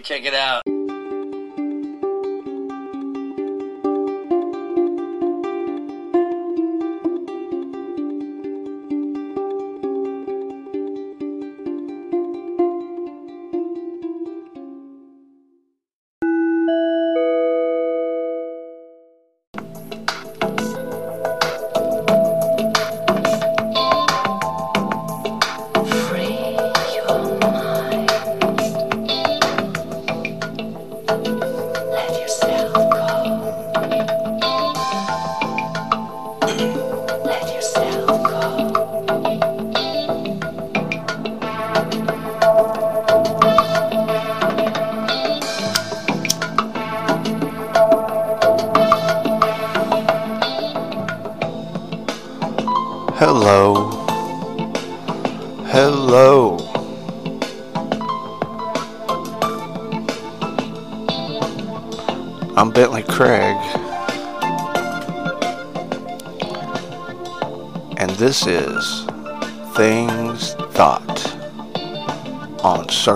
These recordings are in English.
Check it out.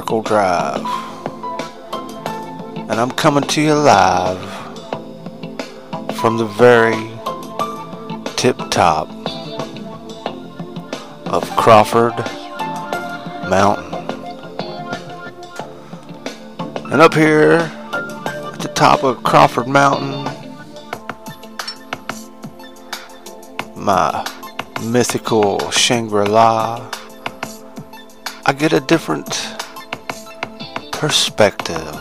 Circle Drive. And I'm coming to you live from the very tip top of Crawford Mountain. And up here at the top of Crawford Mountain, my mythical Shangri La, I get a different perspective.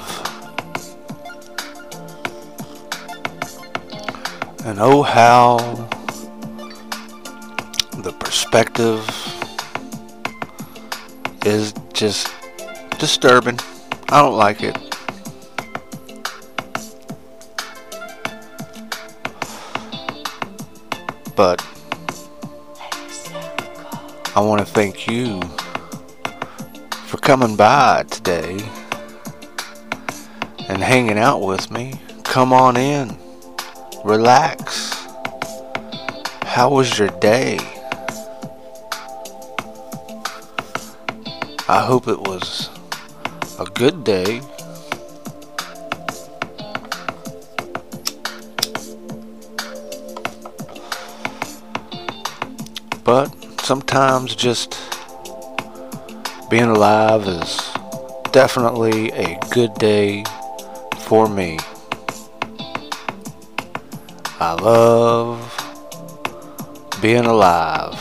And oh, how the perspective is just disturbing. I don't like it. But I want to thank you for coming by today hanging out with me. Come on in. Relax. How was your day? I hope it was a good day. But sometimes just being alive is definitely a good day for me. I love being alive.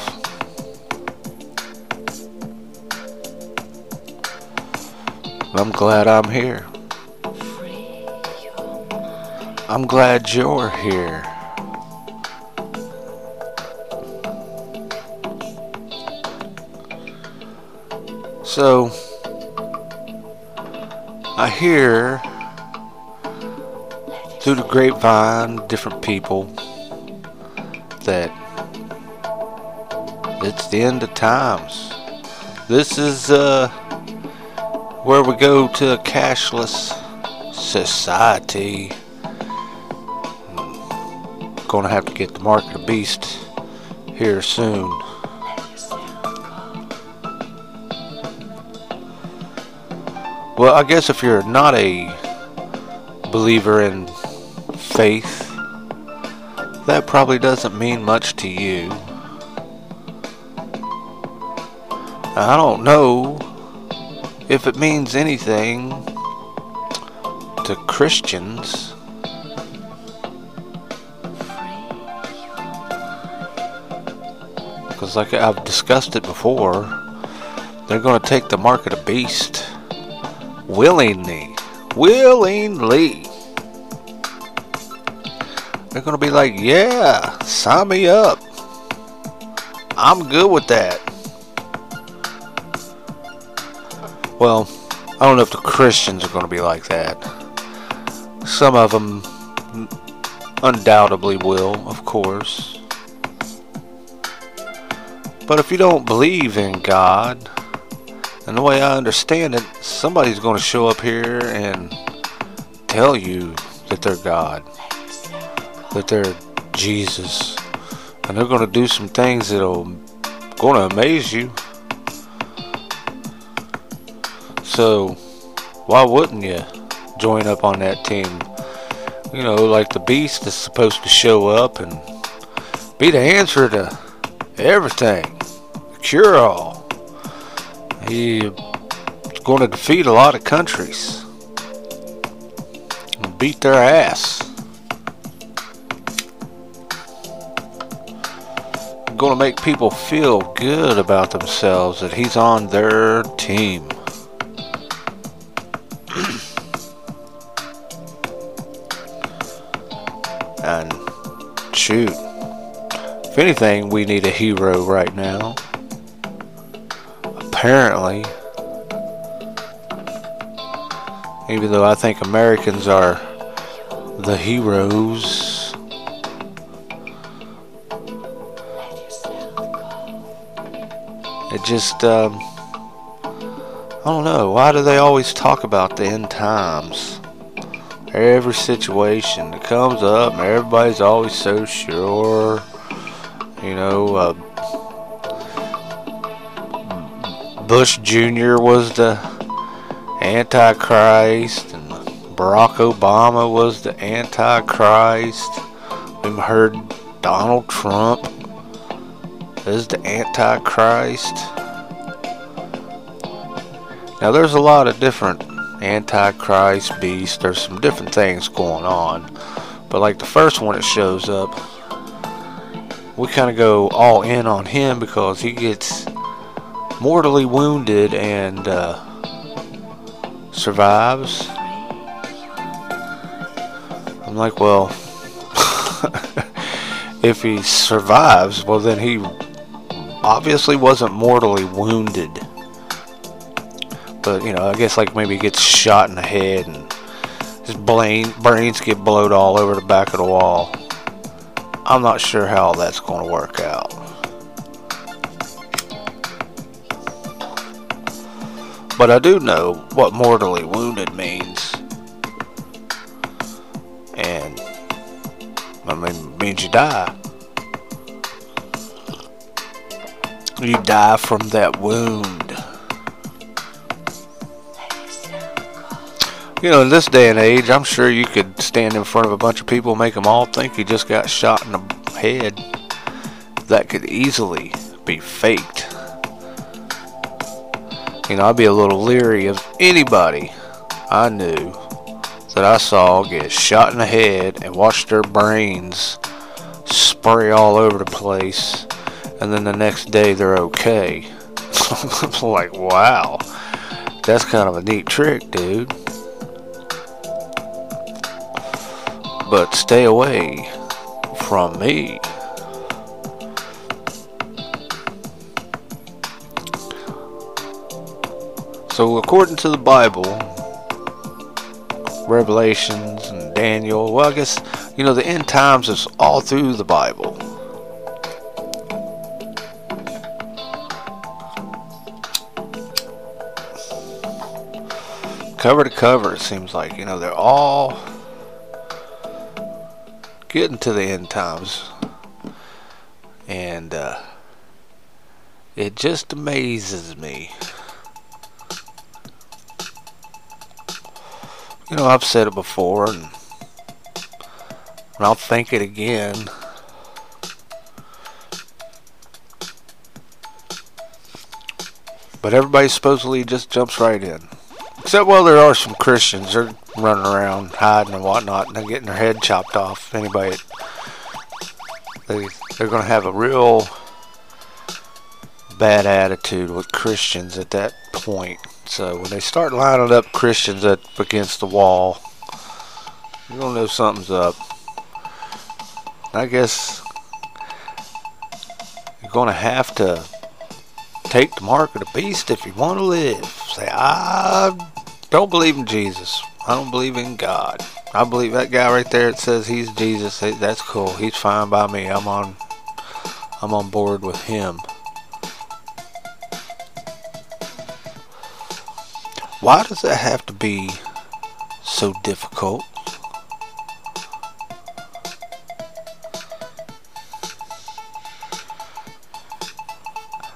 I'm glad I'm here. I'm glad you're here. So, I hear through the grapevine, different people, that it's the end of times. This is, uh, where we go to a cashless society. Gonna have to get the mark of the beast here soon. Well, I guess if you're not a believer in faith, that probably doesn't mean much to you. I don't know if it means anything to Christians. Because, like I've discussed it before, they're going to take the mark of the beast willingly. Willingly. They're going to be like, yeah, sign me up. I'm good with that. Well, I don't know if the Christians are going to be like that. Some of them undoubtedly will, of course. But if you don't believe in God, and the way I understand it, somebody's going to show up here and tell you that they're God, that they're Jesus, and they're going to do some things that'll going to amaze you. So, why wouldn't you join up on that team? You know, like the Beast is supposed to show up and be the answer to everything, cure all. He's going to defeat a lot of countries, and beat their ass. Going to make people feel good about themselves that he's on their team. and shoot. If anything, we need a hero right now. Apparently. Even though I think Americans are the heroes. Just, um, I don't know. Why do they always talk about the end times? Every situation that comes up, everybody's always so sure. You know, uh, Bush Jr. was the Antichrist, and Barack Obama was the Antichrist. We've heard Donald Trump is the Antichrist. Now, there's a lot of different Antichrist beasts. There's some different things going on. But, like the first one that shows up, we kind of go all in on him because he gets mortally wounded and uh, survives. I'm like, well, if he survives, well, then he obviously wasn't mortally wounded. But, you know, I guess like maybe he gets shot in the head and his brain, brains get blowed all over the back of the wall. I'm not sure how that's going to work out. But I do know what mortally wounded means. And I mean means you die. You die from that wound. You know, in this day and age, I'm sure you could stand in front of a bunch of people, make them all think you just got shot in the head. That could easily be faked. You know, I'd be a little leery of anybody I knew that I saw get shot in the head and watch their brains spray all over the place, and then the next day they're okay. Like, wow, that's kind of a neat trick, dude. But stay away from me. So, according to the Bible, Revelations and Daniel, well, I guess, you know, the end times is all through the Bible. Cover to cover, it seems like, you know, they're all getting to the end times. And, uh, it just amazes me. You know, I've said it before, and, and I'll think it again. But everybody supposedly just jumps right in. Except, well, there are some Christians. They're running around, hiding and whatnot, and they're getting their head chopped off. Anybody, they, they're going to have a real bad attitude with Christians at that point. So when they start lining up Christians up against the wall, you're gonna know something's up. I guess you're gonna have to take the mark of the beast if you want to live. Say, I don't believe in Jesus. I don't believe in God. I believe that guy right there that says he's Jesus. That's cool. He's fine by me. I'm on. I'm on board with him. Why does that have to be so difficult?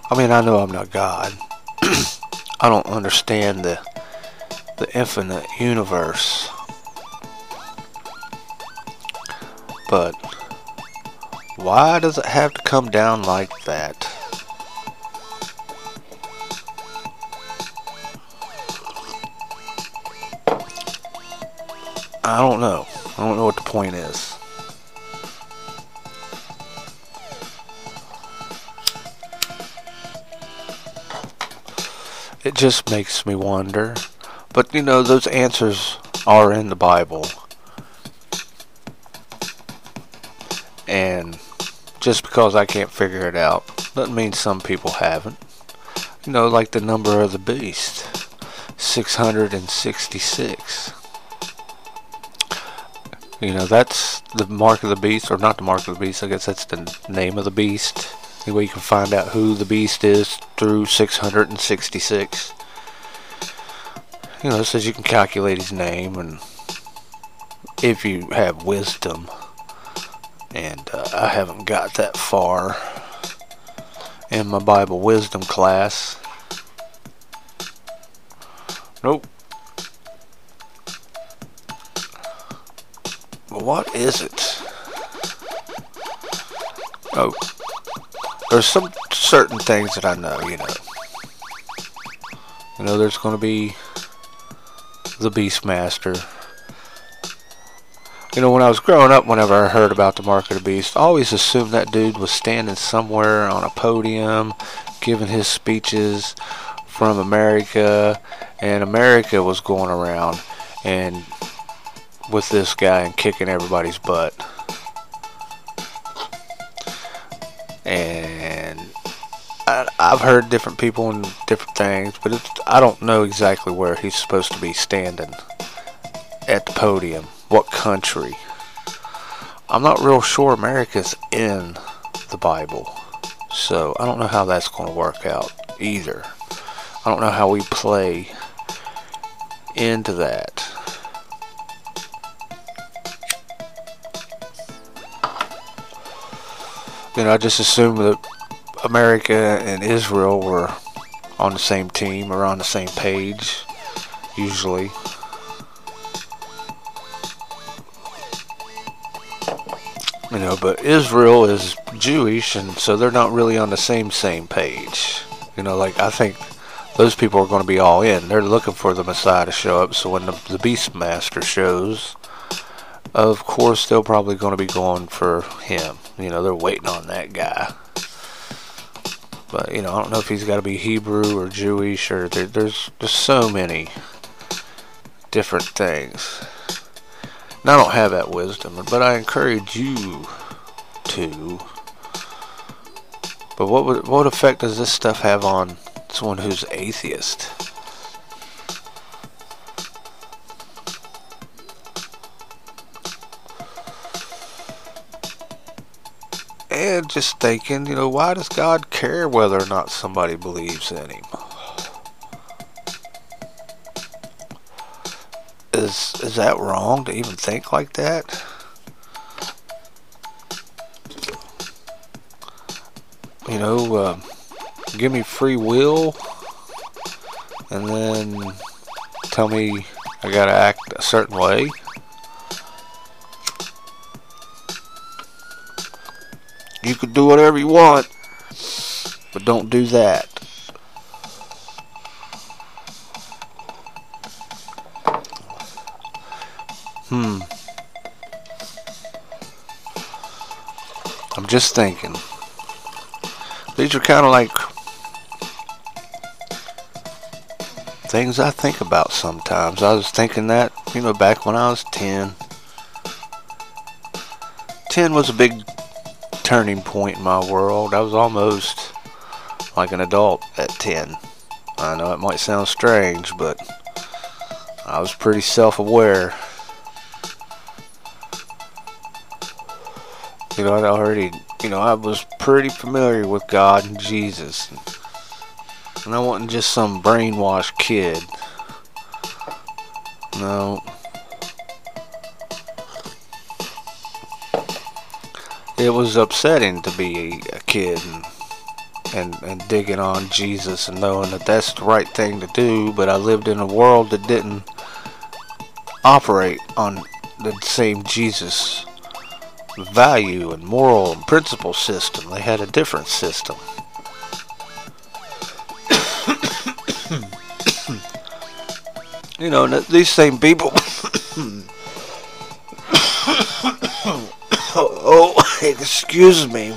I mean, I know I'm not God. I don't understand the the infinite universe. But why does it have to come down like that? I don't know. I don't know what the point is. It just makes me wonder. But you know, those answers are in the Bible. And just because I can't figure it out doesn't mean some people haven't. You know, like the number of the beast 666. You know, that's the mark of the beast, or not the mark of the beast, I guess that's the name of the beast. Anyway, you can find out who the beast is through 666. You know, it says you can calculate his name, and if you have wisdom, and uh, I haven't got that far in my Bible wisdom class. Nope. What is it? Oh. There's some certain things that I know, you know. You know, there's going to be the Beastmaster. You know, when I was growing up, whenever I heard about the Mark of the Beast, I always assumed that dude was standing somewhere on a podium giving his speeches from America, and America was going around and with this guy and kicking everybody's butt. And I, I've heard different people and different things, but it's, I don't know exactly where he's supposed to be standing at the podium. What country? I'm not real sure America's in the Bible. So I don't know how that's going to work out either. I don't know how we play into that. Know, I just assume that America and Israel were on the same team or on the same page, usually. You know, but Israel is Jewish, and so they're not really on the same same page. You know, like I think those people are going to be all in. They're looking for the Messiah to show up. So when the, the Beastmaster shows, of course they're probably going to be going for him. You know, they're waiting on that guy. But you know, I don't know if he's got to be Hebrew or Jewish or there, there's there's so many different things. And I don't have that wisdom, but I encourage you to. But what would, what effect does this stuff have on someone who's atheist? Just thinking, you know, why does God care whether or not somebody believes in Him? Is is that wrong to even think like that? You know, uh, give me free will, and then tell me I gotta act a certain way. You can do whatever you want, but don't do that. Hmm. I'm just thinking. These are kind of like things I think about sometimes. I was thinking that, you know, back when I was 10. 10 was a big turning point in my world. I was almost like an adult at 10. I know it might sound strange, but I was pretty self aware. You know, I'd already, you know, I was pretty familiar with God and Jesus. And I wasn't just some brainwashed kid. No. It was upsetting to be a kid and and, and digging on Jesus and knowing that that's the right thing to do, but I lived in a world that didn't operate on the same Jesus value and moral and principle system. They had a different system. you know, these same people. Oh, oh excuse me.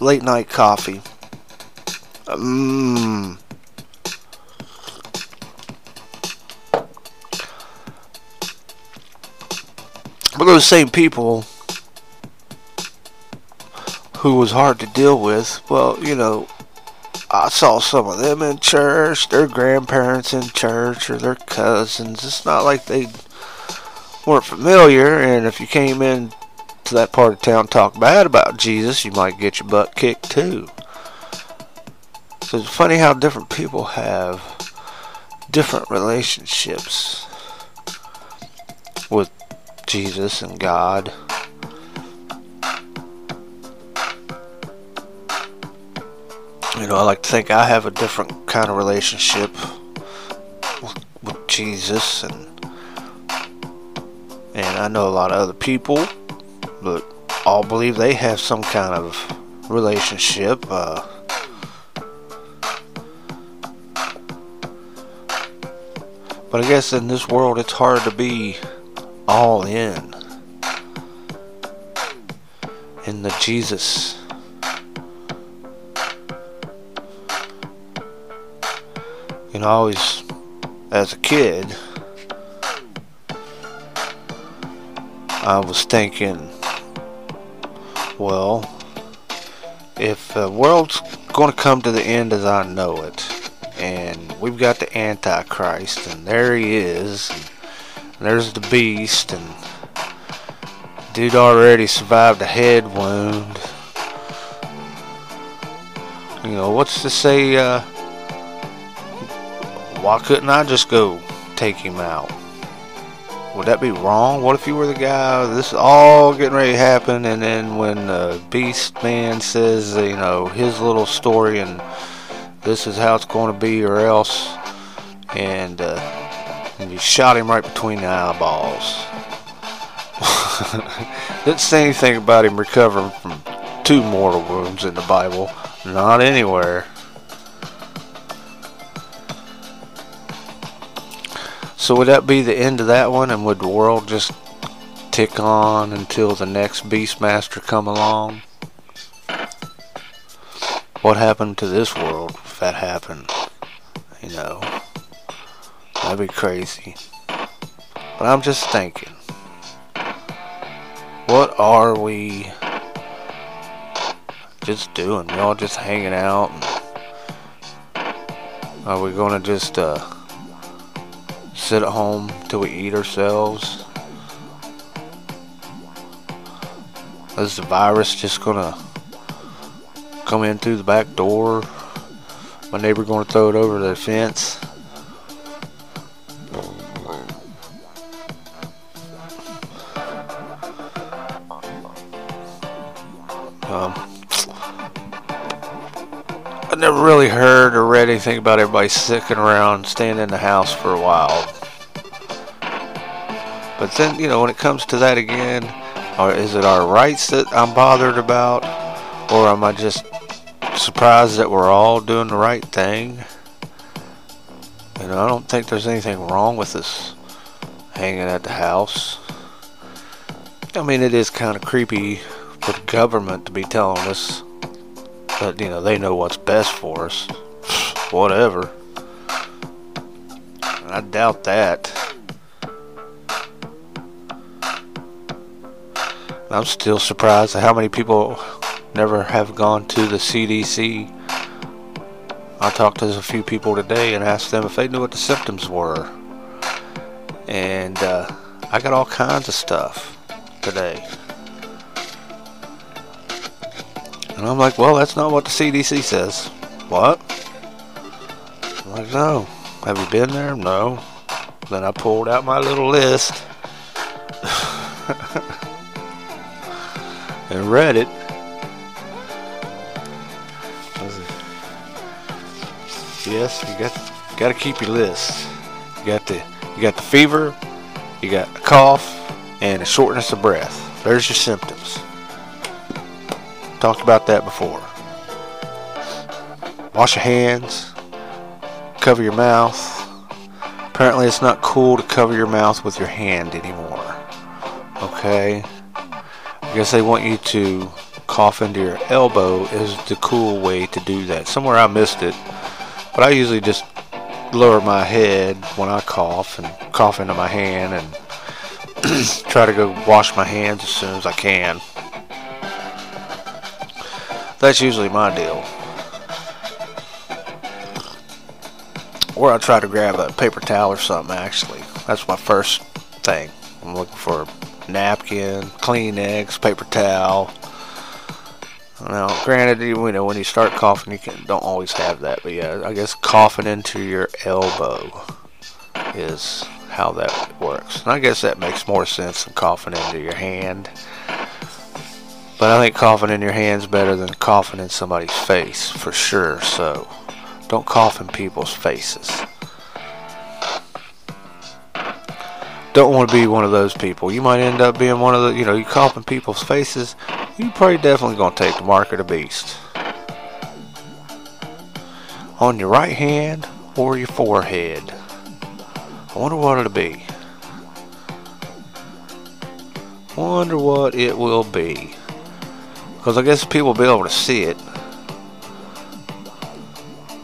Late night coffee. Mmm. But those same people who was hard to deal with, well, you know, I saw some of them in church, their grandparents in church, or their cousins. It's not like they weren't familiar, and if you came in to that part of town talk bad about Jesus, you might get your butt kicked too. So it's funny how different people have different relationships with Jesus and God. You know, I like to think I have a different kind of relationship with, with Jesus, and and I know a lot of other people, but all believe they have some kind of relationship. Uh, but I guess in this world, it's hard to be all in in the Jesus. You know, always as a kid, I was thinking, well, if the world's going to come to the end as I know it, and we've got the Antichrist, and there he is, and there's the beast, and dude already survived a head wound. You know, what's to say, uh, why couldn't I just go take him out? Would that be wrong? What if you were the guy, this is all getting ready to happen, and then when the beast man says, you know, his little story, and this is how it's going to be, or else, and, uh, and you shot him right between the eyeballs. Didn't say anything about him recovering from two mortal wounds in the Bible. Not anywhere. So would that be the end of that one and would the world just tick on until the next Beastmaster come along? What happened to this world if that happened? You know. That'd be crazy. But I'm just thinking. What are we just doing? We all just hanging out? are we gonna just uh, sit at home till we eat ourselves? Is the virus just gonna come in through the back door? My neighbor gonna throw it over the fence? Um, I never really heard or read anything about everybody sticking around, staying in the house for a while. But then, you know, when it comes to that again, or is it our rights that I'm bothered about, or am I just surprised that we're all doing the right thing? You know, I don't think there's anything wrong with us hanging at the house. I mean, it is kind of creepy for the government to be telling us that, you know, they know what's best for us. Whatever. I doubt that. I'm still surprised at how many people never have gone to the CDC. I talked to a few people today and asked them if they knew what the symptoms were. And uh, I got all kinds of stuff today. And I'm like, well, that's not what the CDC says. What? I'm like, no. Have you been there? No. Then I pulled out my little list. and read it. Yes, you got got to keep your list. You got the you got the fever, you got a cough, and a shortness of breath. There's your symptoms. Talked about that before. Wash your hands. Cover your mouth. Apparently, it's not cool to cover your mouth with your hand anymore. Okay? Guess they want you to cough into your elbow is the cool way to do that. Somewhere I missed it, but I usually just lower my head when I cough and cough into my hand and try to go wash my hands as soon as I can. That's usually my deal. Or I try to grab a paper towel or something actually. That's my first thing. I'm looking for napkin, Kleenex, paper towel. Now, granted, you know when you start coughing, you can don't always have that, but yeah, I guess coughing into your elbow is how that works. And I guess that makes more sense than coughing into your hand. But I think coughing in your hand's better than coughing in somebody's face for sure. So don't cough in people's faces. Don't want to be one of those people. You might end up being one of the, you know, you in people's faces. You probably definitely gonna take the mark of the beast. On your right hand or your forehead. I wonder what it'll be. Wonder what it will be. Because I guess people will be able to see it.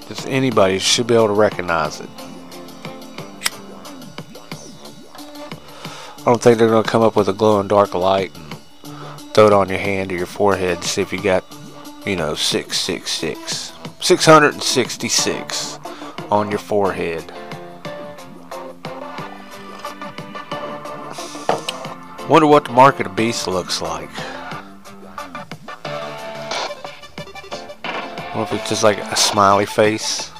Just anybody should be able to recognize it. I don't think they're going to come up with a glow in dark light and throw it on your hand or your forehead to see if you got, you know, 666. 666 on your forehead. Wonder what the mark of the beast looks like. Or if it's just like a smiley face.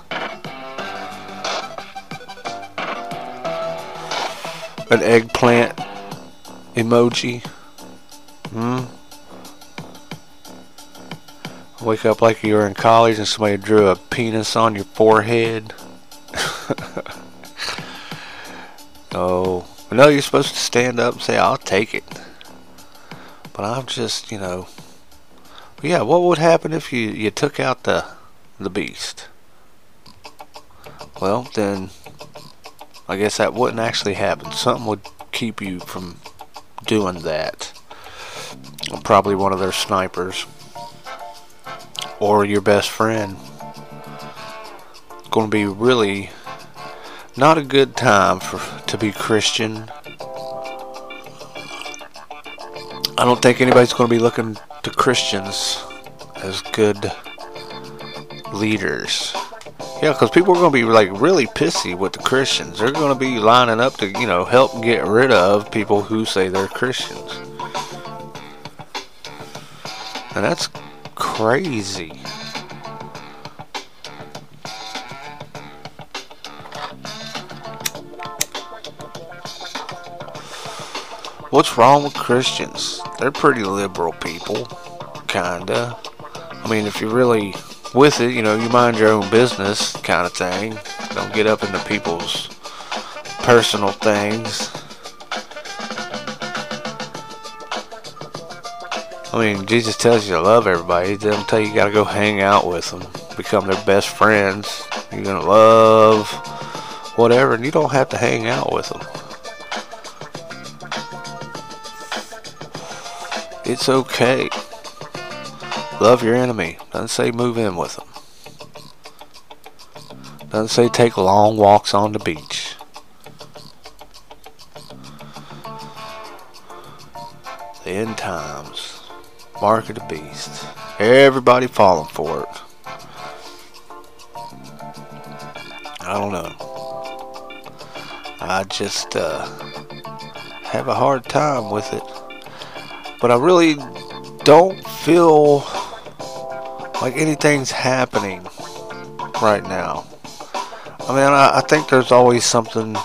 An eggplant emoji. Hmm. Wake up like you were in college and somebody drew a penis on your forehead. oh. No, you're supposed to stand up and say, I'll take it. But I'm just, you know. Yeah, what would happen if you, you took out the the beast? Well, then I guess that wouldn't actually happen. Something would keep you from doing that. Probably one of their snipers. Or your best friend. Going to be really not a good time for to be Christian. I don't think anybody's going to be looking to Christians as good leaders. Yeah, because people are going to be like really pissy with the Christians. They're going to be lining up to, you know, help get rid of people who say they're Christians. And that's crazy. What's wrong with Christians? They're pretty liberal people, kinda. I mean, if you're really with it, you know, you mind your own business kind of thing. Don't get up into people's personal things. I mean, Jesus tells you to love everybody. He doesn't tell you you gotta go hang out with them, become their best friends. You're gonna love whatever, and you don't have to hang out with them. It's okay. Love your enemy. Doesn't say move in with them. Doesn't say take long walks on the beach. The end times. Mark of the beast. Everybody falling for it. I don't know. I just uh, have a hard time with it. But I really don't feel like anything's happening right now. I mean, I, I think there's always something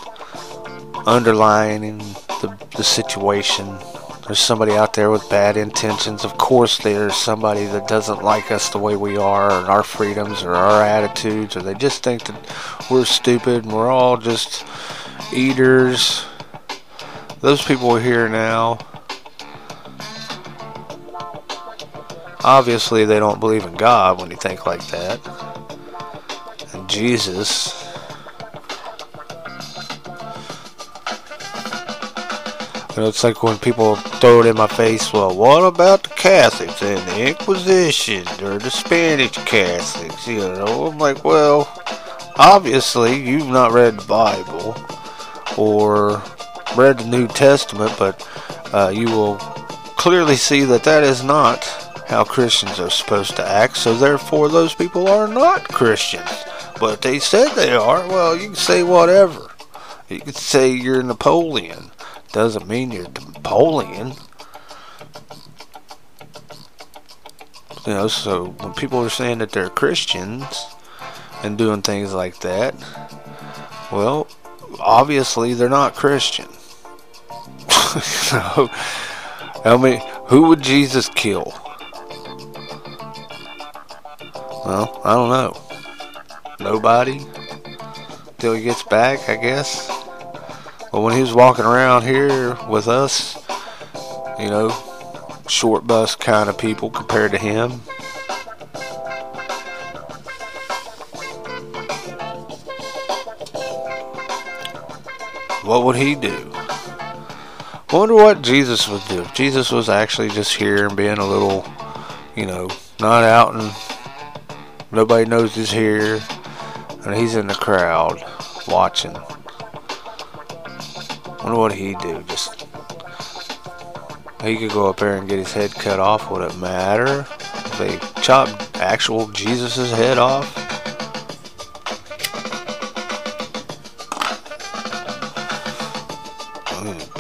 underlying in the, the situation. there's somebody out there with bad intentions. Of course, there's somebody that doesn't like us the way we are, and our freedoms, or our attitudes, or they just think that we're stupid and we're all just eaters. Those people are here now. Obviously, they don't believe in God when you think like that. And Jesus. You know, it's like when people throw it in my face, well, what about the Catholics and the Inquisition or the Spanish Catholics? You know, I'm like, well, obviously you've not read the Bible or read the New Testament, but uh, you will clearly see that that is not how Christians are supposed to act, so therefore those people are not Christians. But they said they are. Well, you can say whatever. You can say you're Napoleon. Doesn't mean you're Napoleon. You know, so when people are saying that they're Christians and doing things like that, well, obviously they're not Christian. so, I mean, who would Jesus kill? Well, I don't know. Nobody till he gets back, I guess. But when he was walking around here with us, you know, short bus kind of people compared to him. What would he do? wonder what Jesus would do. If Jesus was actually just here and being a little, you know, not out and nobody knows he's here, and he's in the crowd watching. Wonder what he'd do. Just he could go up there and get his head cut off. Would it matter if they chopped actual Jesus's head off?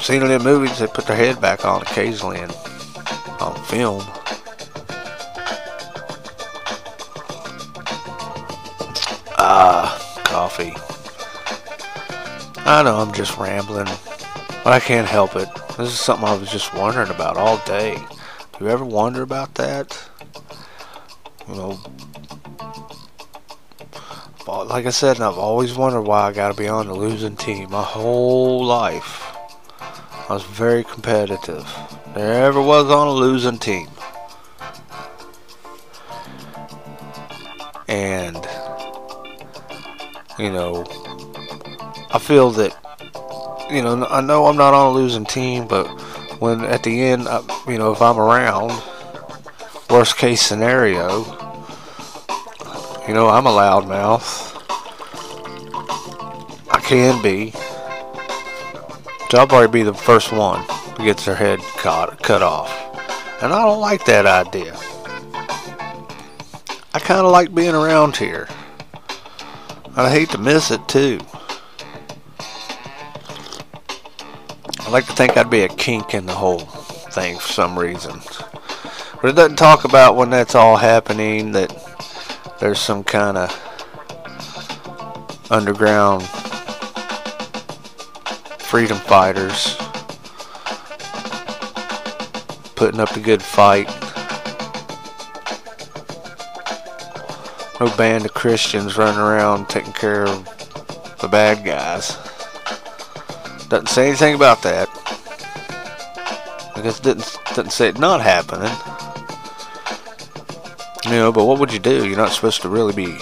Seen it in movies, they put their head back on occasionally and on film. I know I'm just rambling, but I can't help it. This is something I was just wondering about all day. Do you ever wonder about that? You know, like I said, I've always wondered why I got to be on the losing team my whole life. I was very competitive. Never was on a losing team. And, you know, I feel that, you know, I know I'm not on a losing team, but when at the end, I, you know, if I'm around, worst case scenario, you know, I'm a loudmouth. I can be. So I'll probably be the first one who gets their head cut, cut off. And I don't like that idea. I kind of like being around here. And I hate to miss it too. I like to think I'd be a kink in the whole thing for some reason. But it doesn't talk about when that's all happening that there's some kind of underground freedom fighters putting up a good fight. No band of Christians running around taking care of the bad guys. Doesn't say anything about that. I guess it didn't doesn't say it not happening. You know, but what would you do? You're not supposed to really be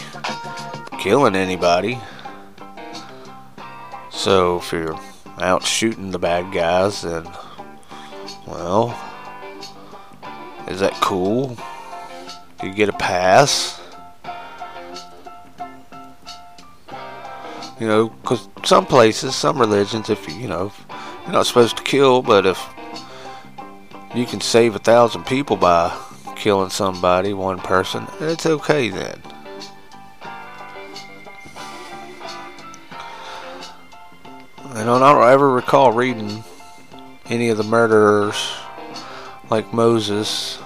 killing anybody. So if you're out shooting the bad guys, then well, is that cool? Do you get a pass? You know, because some places, some religions, if you, know, you're not supposed to kill, but if you can save a thousand people by killing somebody, one person, it's okay then. And I don't ever recall reading any of the murderers like Moses.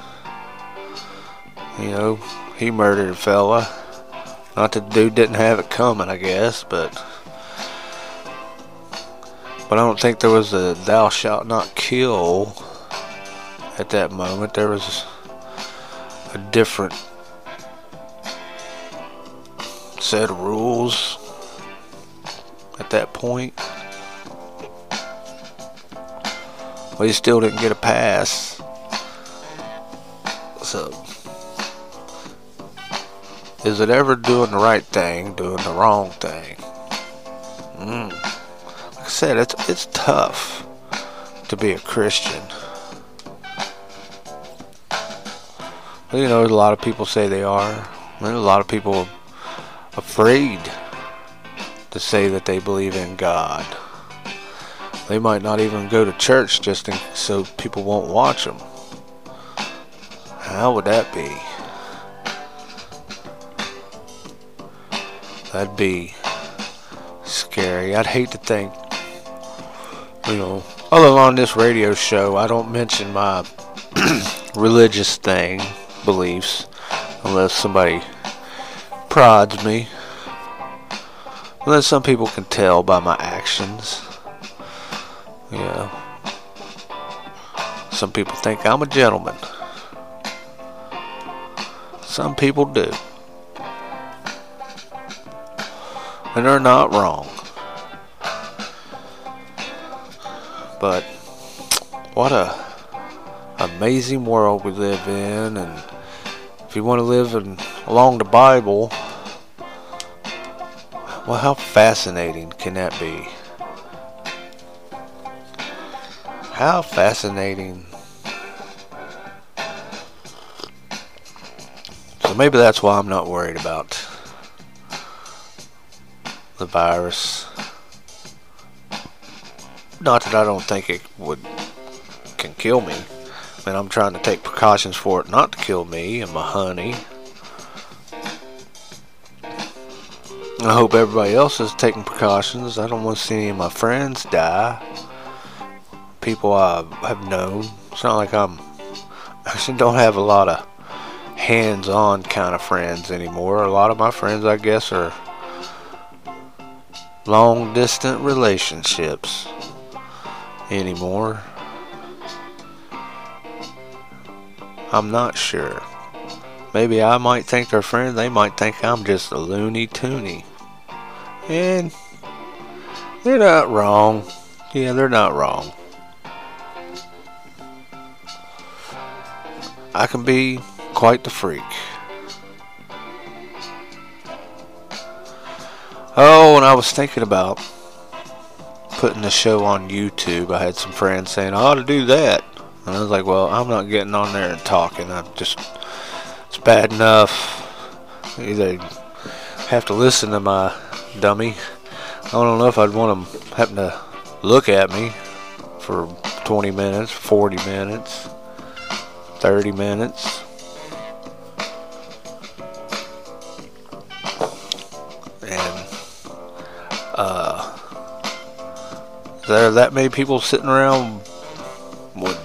You know, he murdered a fella. Not that the dude didn't have it coming, I guess, but but I don't think there was a thou shalt not kill at that moment. There was a different set of rules at that point. But he still didn't get a pass. So, is it ever doing the right thing, doing the wrong thing? Mm. Like I said, it's it's tough to be a Christian. You know, a lot of people say they are. A lot of people afraid to say that they believe in God. They might not even go to church just in, so people won't watch them. How would that be? That'd be scary. I'd hate to think, you know, other on this radio show, I don't mention my religious thing, beliefs, unless somebody prods me. Unless some people can tell by my actions. Yeah. Some people think I'm a gentleman. Some people do. And they're not wrong. But what a amazing world we live in and if you want to live in, along the Bible, well how fascinating can that be? How fascinating. So maybe that's why I'm not worried about the virus. Not that I don't think it would can kill me. I mean, I'm trying to take precautions for it not to kill me and my honey. I hope everybody else is taking precautions. I don't want to see any of my friends die. People I have known. It's not like I'm. I actually don't have a lot of hands-on kind of friends anymore. A lot of my friends, I guess, are long-distant relationships anymore. I'm not sure. Maybe I might think they're friends, they might think I'm just a loony toony. And they're not wrong. Yeah, they're not wrong. I can be quite the freak. Oh, and I was thinking about putting the show on YouTube. I had some friends saying I ought to do that. And I was like, well, I'm not getting on there and talking. I'm just, it's bad enough. Either have to listen to my dummy. I don't know if I'd want them happen to look at me for 20 minutes, 40 minutes, 30 minutes. There are that many people sitting around would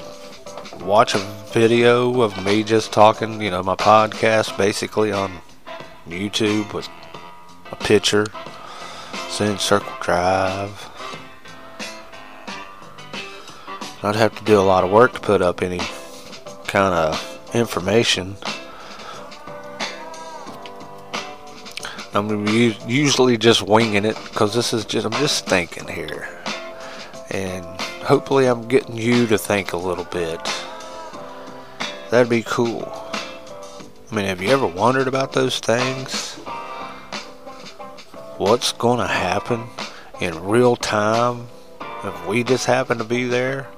watch a video of me just talking, you know, my podcast basically on YouTube with a picture, send Circle Drive. I'd have to do a lot of work to put up any kind of information. I'm usually just winging it because this is just, I'm just thinking here. And hopefully I'm getting you to think a little bit. That'd be cool. I mean, have you ever wondered about those things? What's going to happen in real time if we just happen to be there?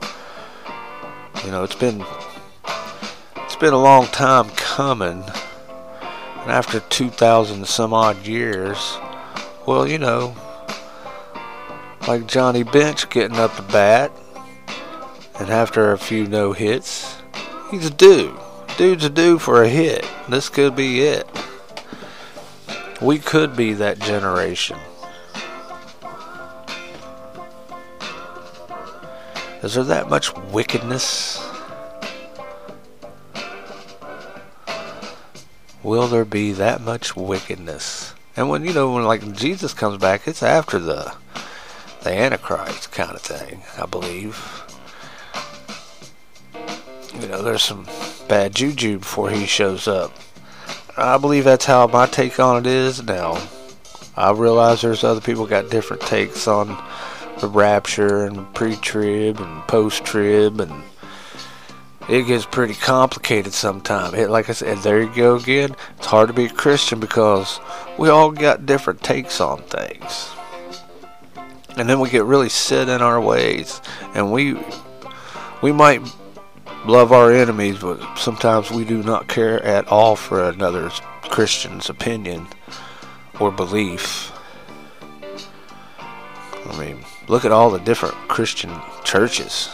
You know, it's been it's been a long time coming. And after 2000 some odd years, well, you know, like Johnny Bench getting up to bat and after a few no hits, He's due. Dude's due for a hit. This could be it. We could be that generation. Is there that much wickedness? Will there be that much wickedness? And when you know when like Jesus comes back, it's after the the Antichrist kind of thing, I believe. you know, there's some bad juju before he shows up. I believe that's how my take on it is now. I realize there's other people got different takes on the rapture and pre-trib and post-trib and it gets pretty complicated sometimes. Like I said, there you go again. It's hard to be a Christian because we all got different takes on things. And then we get really set in our ways. And we we might love our enemies, but sometimes we do not care at all for another Christian's opinion or belief. I mean, look at all the different Christian churches.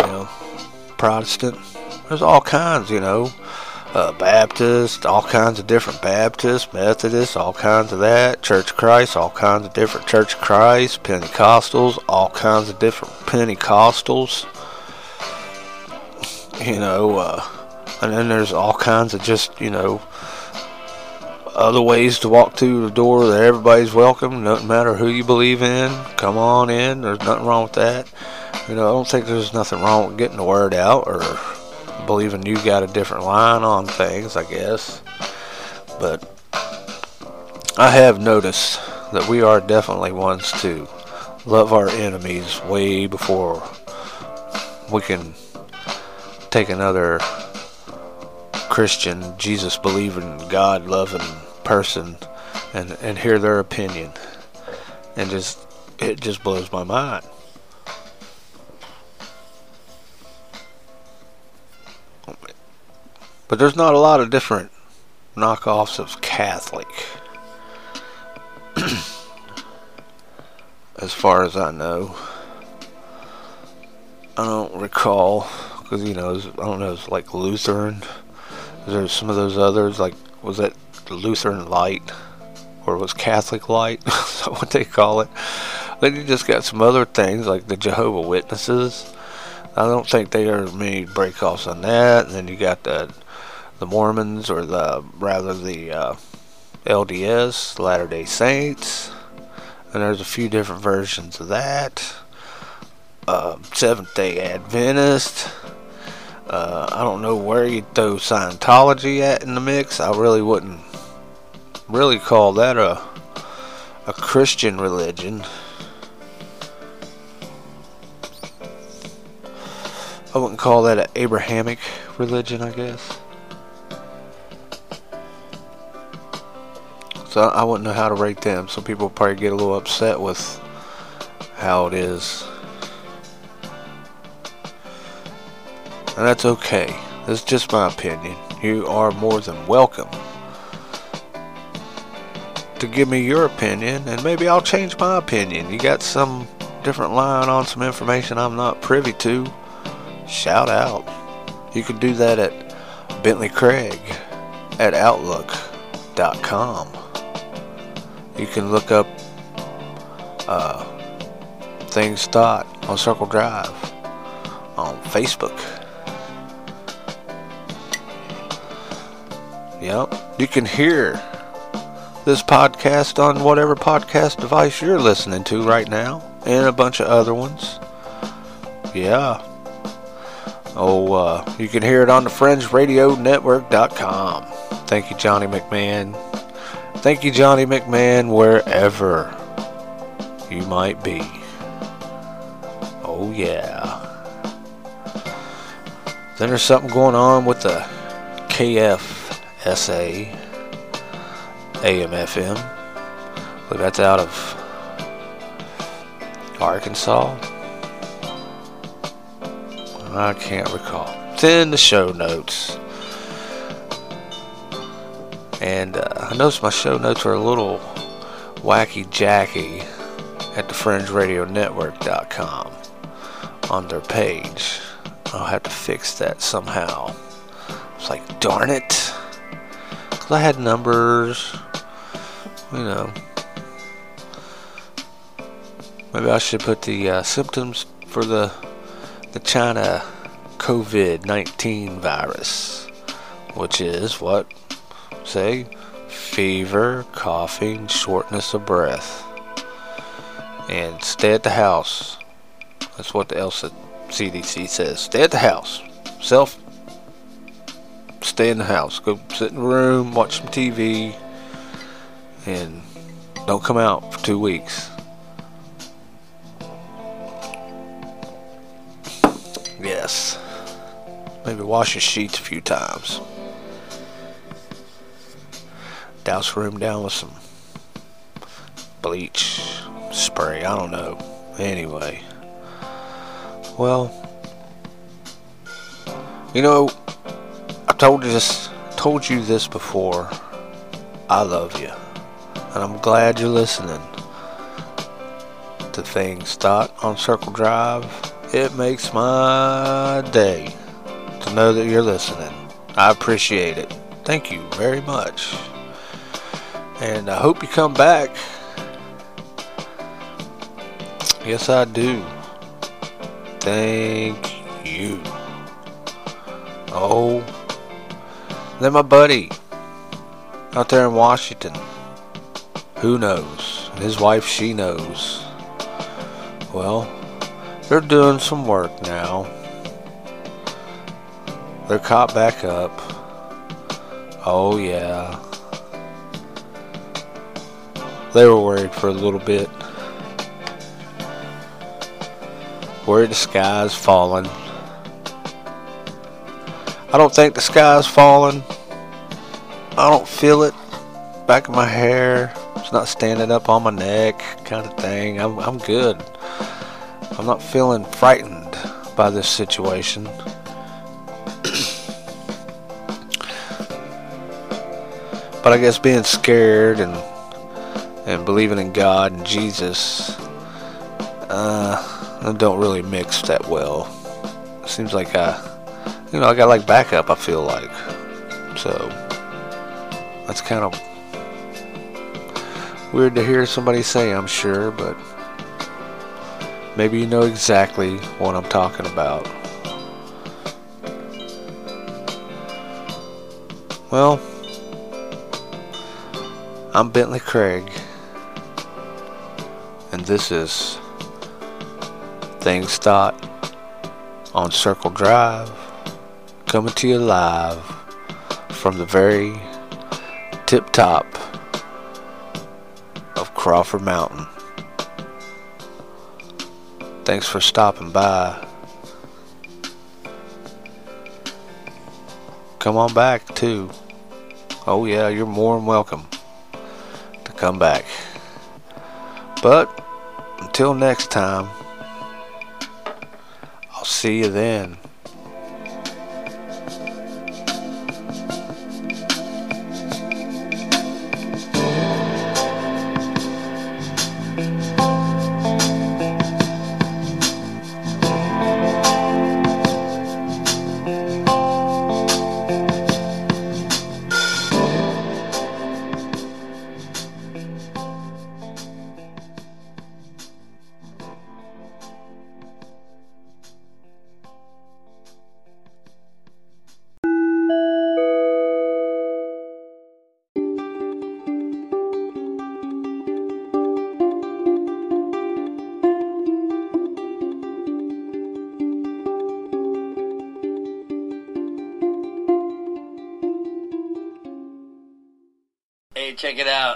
You know, Protestant. There's all kinds, you know. Uh, Baptist, all kinds of different Baptists, Methodists, all kinds of that. Church of Christ, all kinds of different Church of Christ. Pentecostals, all kinds of different Pentecostals. You know, uh, and then there's all kinds of just, you know, other ways to walk through the door that everybody's welcome. Doesn't matter who you believe in. Come on in. There's nothing wrong with that. You know, I don't think there's nothing wrong with getting the word out or believing you got a different line on things, I guess. But I have noticed that we are definitely ones to love our enemies way before we can take another Christian, Jesus believing, God loving person and, and hear their opinion. And just it just blows my mind. But there's not a lot of different knockoffs of Catholic. as far as I know. I don't recall, because, you know, I don't know, it's like Lutheran. There's some of those others, like, was that Lutheran Light? Or was Catholic Light? Is that what they call it? Then you just got some other things, like the Jehovah Witnesses. I don't think they are many breakoffs on that. And then you got the the Mormons, or the rather the uh, LDS, Latter Day Saints, and there's a few different versions of that. Uh, Seventh Day Adventist. Uh, I don't know where you throw Scientology at in the mix. I really wouldn't really call that a a Christian religion. I wouldn't call that an Abrahamic religion, I guess. So I wouldn't know how to rate them. Some people probably get a little upset with how it is. And that's okay. That's just my opinion. You are more than welcome to give me your opinion, and maybe I'll change my opinion. You got some different line on some information I'm not privy to, shout out. You can do that at Bentley Craig at Outlook.com. You can look up uh, Things Thought on Circle Drive on Facebook. Yep. You can hear this podcast on whatever podcast device you're listening to right now, and a bunch of other ones. Yeah. Oh, uh, you can hear it on the FringeRadioNetwork.com. Thank you, Johnny McMahon. Thank you, Johnny McMahon, wherever you might be. Oh, yeah. Then there's something going on with the KFSA AM FM. But that's out of Arkansas. I can't recall. It's in the show notes. And uh, I noticed my show notes are a little wacky jacky at the FringeRadioNetwork.com on their page. I'll have to fix that somehow. It's like, darn it. Because I had numbers, you know. Maybe I should put the uh, symptoms for the the China COVID-19 virus, which is what say fever, coughing, shortness of breath, and stay at the house That's what the ELSA CDC says. Stay at the house. Self. Stay in the house. Go sit in the room, watch some TV, and don't come out for two weeks. Yes. Maybe wash your sheets a few times. Douse the room down with some bleach spray. I don't know. Anyway. Well, you know, I told you this, told you this before. I love you, and I'm glad you're listening to Things Thought on Circle Drive. It makes my day to know that you're listening. I appreciate it. Thank you very much, and I hope you come back. Yes, I do. Thank you. Oh, then my buddy out there in Washington. Who knows? His wife, she knows. Well, they're doing some work now. They're caught back up. Oh, yeah. They were worried for a little bit. Worried the sky's falling. I don't think the sky's falling. I don't feel it. Back of my hair. It's not standing up on my neck, kind of thing. I'm, I'm good. I'm not feeling frightened by this situation. but I guess being scared and and believing in God and Jesus uh, don't really mix that well. seems like I, you know, I got like backup. I feel like so. That's kind of weird to hear somebody say. I'm sure, but maybe you know exactly what I'm talking about. Well, I'm Bentley Craig, this is Things Thought on Circle Drive, coming to you live from the very tip top of Crawford Mountain. Thanks for stopping by. Come on back, too. Oh, yeah, you're more than welcome to come back. But until next time, I'll see you then.